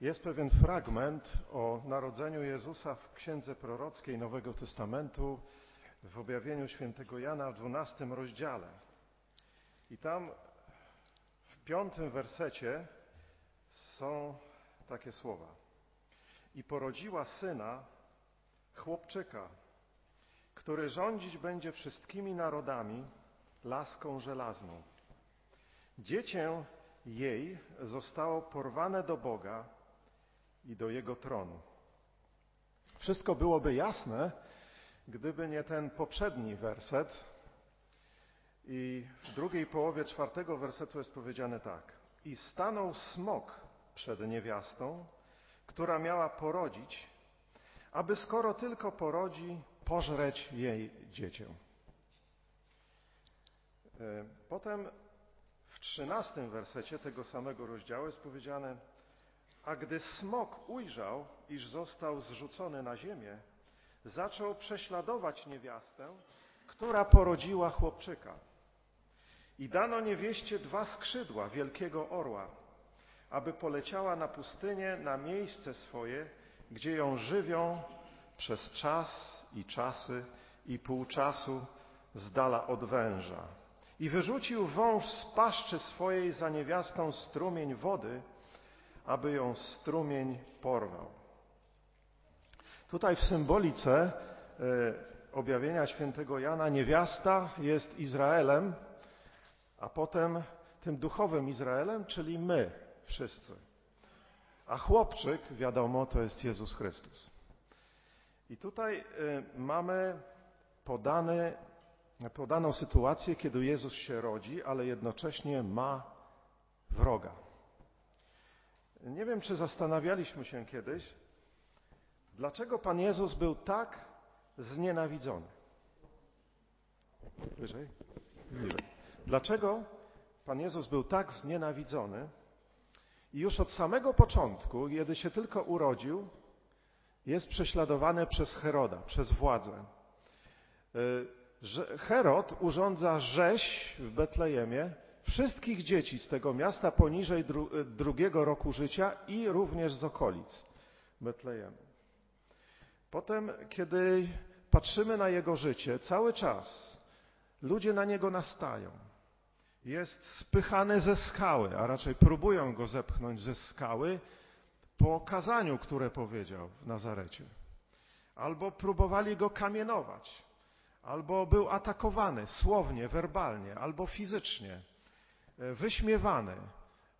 Jest pewien fragment o narodzeniu Jezusa w księdze prorockiej Nowego Testamentu w objawieniu świętego Jana w dwunastym rozdziale. I tam w piątym wersecie są takie słowa. I porodziła syna, chłopczyka, który rządzić będzie wszystkimi narodami laską żelazną. Dziecię jej zostało porwane do Boga i do Jego tronu. Wszystko byłoby jasne, gdyby nie ten poprzedni werset. I w drugiej połowie czwartego wersetu jest powiedziane tak. I stanął smok przed niewiastą, która miała porodzić, aby skoro tylko porodzi, pożreć jej dziecię. E, potem w trzynastym wersecie tego samego rozdziału jest powiedziane, a gdy smok ujrzał, iż został zrzucony na ziemię, zaczął prześladować niewiastę, która porodziła chłopczyka. I dano niewieście dwa skrzydła wielkiego orła, aby poleciała na pustynię, na miejsce swoje, gdzie ją żywią przez czas i czasy i pół czasu z dala od węża. I wyrzucił wąż z paszczy swojej za niewiastą strumień wody, aby ją strumień porwał. Tutaj w symbolice e, objawienia świętego Jana niewiasta jest Izraelem, a potem tym duchowym Izraelem, czyli my wszyscy. A chłopczyk, wiadomo, to jest Jezus Chrystus. I tutaj e, mamy podane, podaną sytuację, kiedy Jezus się rodzi, ale jednocześnie ma wroga. Nie wiem, czy zastanawialiśmy się kiedyś, dlaczego Pan Jezus był tak znienawidzony. Wyżej? Dlaczego Pan Jezus był tak znienawidzony i już od samego początku, kiedy się tylko urodził, jest prześladowany przez Heroda, przez władzę. Y, Herod urządza rzeź w Betlejemie wszystkich dzieci z tego miasta poniżej dru drugiego roku życia i również z okolic Betlejemu. Potem, kiedy patrzymy na jego życie, cały czas ludzie na niego nastają. Jest spychany ze skały, a raczej próbują go zepchnąć ze skały po kazaniu, które powiedział w Nazarecie. Albo próbowali go kamienować, albo był atakowany słownie, werbalnie, albo fizycznie. E, wyśmiewany,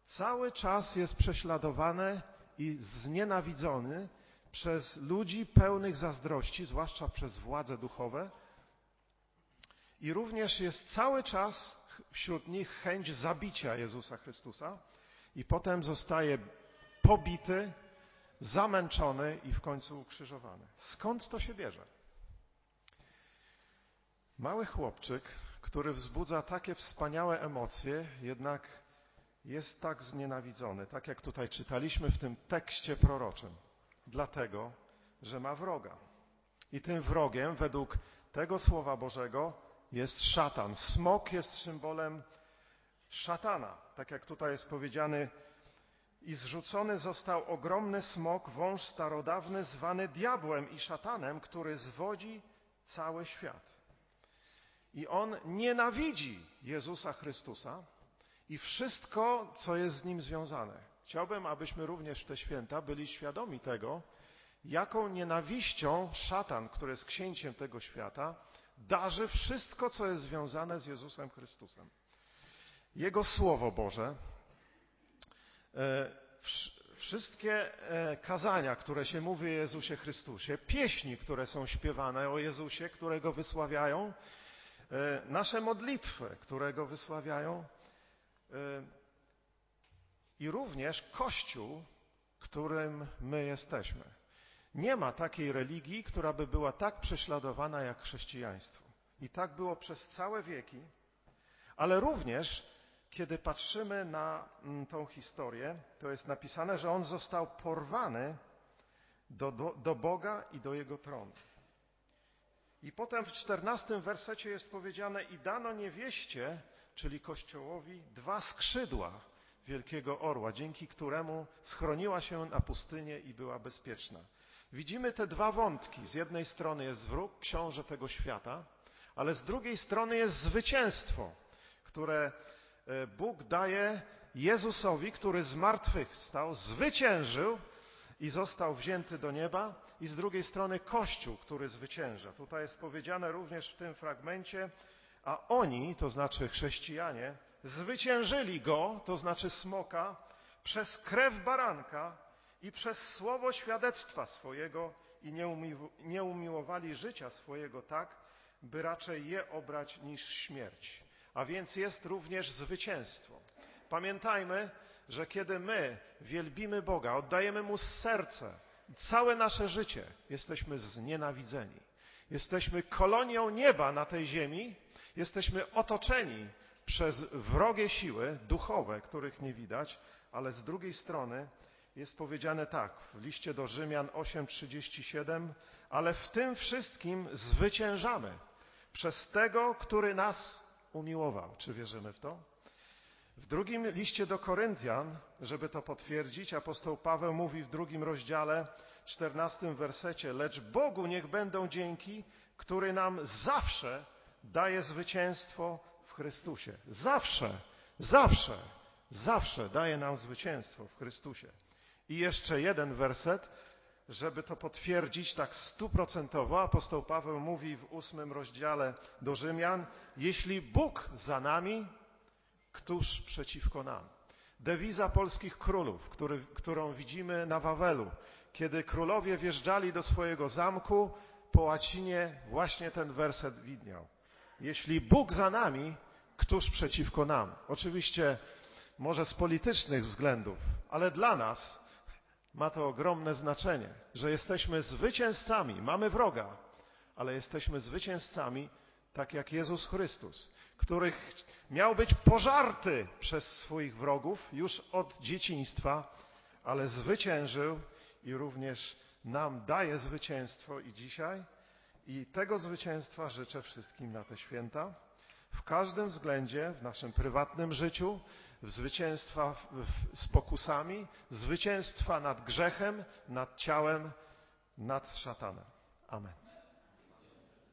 cały czas jest prześladowany i znienawidzony przez ludzi pełnych zazdrości, zwłaszcza przez władze duchowe. I również jest cały czas wśród nich chęć zabicia Jezusa Chrystusa i potem zostaje pobity, zamęczony i w końcu ukrzyżowany. Skąd to się bierze? Mały chłopczyk który wzbudza takie wspaniałe emocje, jednak jest tak znienawidzony, tak jak tutaj czytaliśmy w tym tekście proroczym, dlatego, że ma wroga. I tym wrogiem, według tego słowa Bożego, jest szatan. Smok jest symbolem szatana, tak jak tutaj jest powiedziany, i zrzucony został ogromny smok, wąż starodawny, zwany diabłem i szatanem, który zwodzi cały świat. I on nienawidzi Jezusa Chrystusa i wszystko, co jest z nim związane. Chciałbym, abyśmy również w te święta byli świadomi tego, jaką nienawiścią szatan, który jest księciem tego świata, darzy wszystko, co jest związane z Jezusem Chrystusem. Jego Słowo Boże, e, wszystkie e, kazania, które się mówi o Jezusie Chrystusie, pieśni, które są śpiewane o Jezusie, które Go wysławiają, nasze modlitwy, które Go wysławiają e, i również Kościół, którym my jesteśmy. Nie ma takiej religii, która by była tak prześladowana jak chrześcijaństwo. I tak było przez całe wieki, ale również kiedy patrzymy na mm, tą historię, to jest napisane, że on został porwany do, do, do Boga i do Jego tronu. I potem w czternastym wersecie jest powiedziane i dano niewieście, czyli Kościołowi, dwa skrzydła wielkiego orła, dzięki któremu schroniła się na pustynię i była bezpieczna. Widzimy te dwa wątki. Z jednej strony jest wróg, książę tego świata, ale z drugiej strony jest zwycięstwo, które e, Bóg daje Jezusowi, który z martwych stał, zwyciężył i został wzięty do nieba, i z drugiej strony Kościół, który zwycięża. Tutaj jest powiedziane również w tym fragmencie, a oni, to znaczy chrześcijanie, zwyciężyli go, to znaczy smoka, przez krew baranka i przez słowo świadectwa swojego i nie umiłowali życia swojego tak, by raczej je obrać niż śmierć. A więc jest również zwycięstwo. Pamiętajmy, że kiedy my wielbimy Boga, oddajemy Mu serce, całe nasze życie, jesteśmy znienawidzeni. Jesteśmy kolonią nieba na tej ziemi, jesteśmy otoczeni przez wrogie siły duchowe, których nie widać, ale z drugiej strony jest powiedziane tak w liście do Rzymian 8:37, ale w tym wszystkim zwyciężamy przez tego, który nas umiłował. Czy wierzymy w to? W drugim liście do Koryntian, żeby to potwierdzić, apostoł Paweł mówi w drugim rozdziale, czternastym wersecie, lecz Bogu niech będą dzięki, który nam zawsze daje zwycięstwo w Chrystusie. Zawsze, zawsze, zawsze daje nam zwycięstwo w Chrystusie. I jeszcze jeden werset, żeby to potwierdzić tak stuprocentowo, apostoł Paweł mówi w ósmym rozdziale do Rzymian, jeśli Bóg za nami, któż przeciwko nam? Dewiza polskich królów, który, którą widzimy na Wawelu, kiedy królowie wjeżdżali do swojego zamku, po łacinie właśnie ten werset widniał. Jeśli Bóg za nami, któż przeciwko nam? Oczywiście może z politycznych względów, ale dla nas ma to ogromne znaczenie, że jesteśmy zwycięzcami. Mamy wroga, ale jesteśmy zwycięzcami, tak jak Jezus Chrystus, który miał być pożarty przez swoich wrogów już od dzieciństwa, ale zwyciężył i również nam daje zwycięstwo i dzisiaj. I tego zwycięstwa życzę wszystkim na te święta. W każdym względzie, w naszym prywatnym życiu, zwycięstwa z pokusami, zwycięstwa nad grzechem, nad ciałem, nad szatanem. Amen.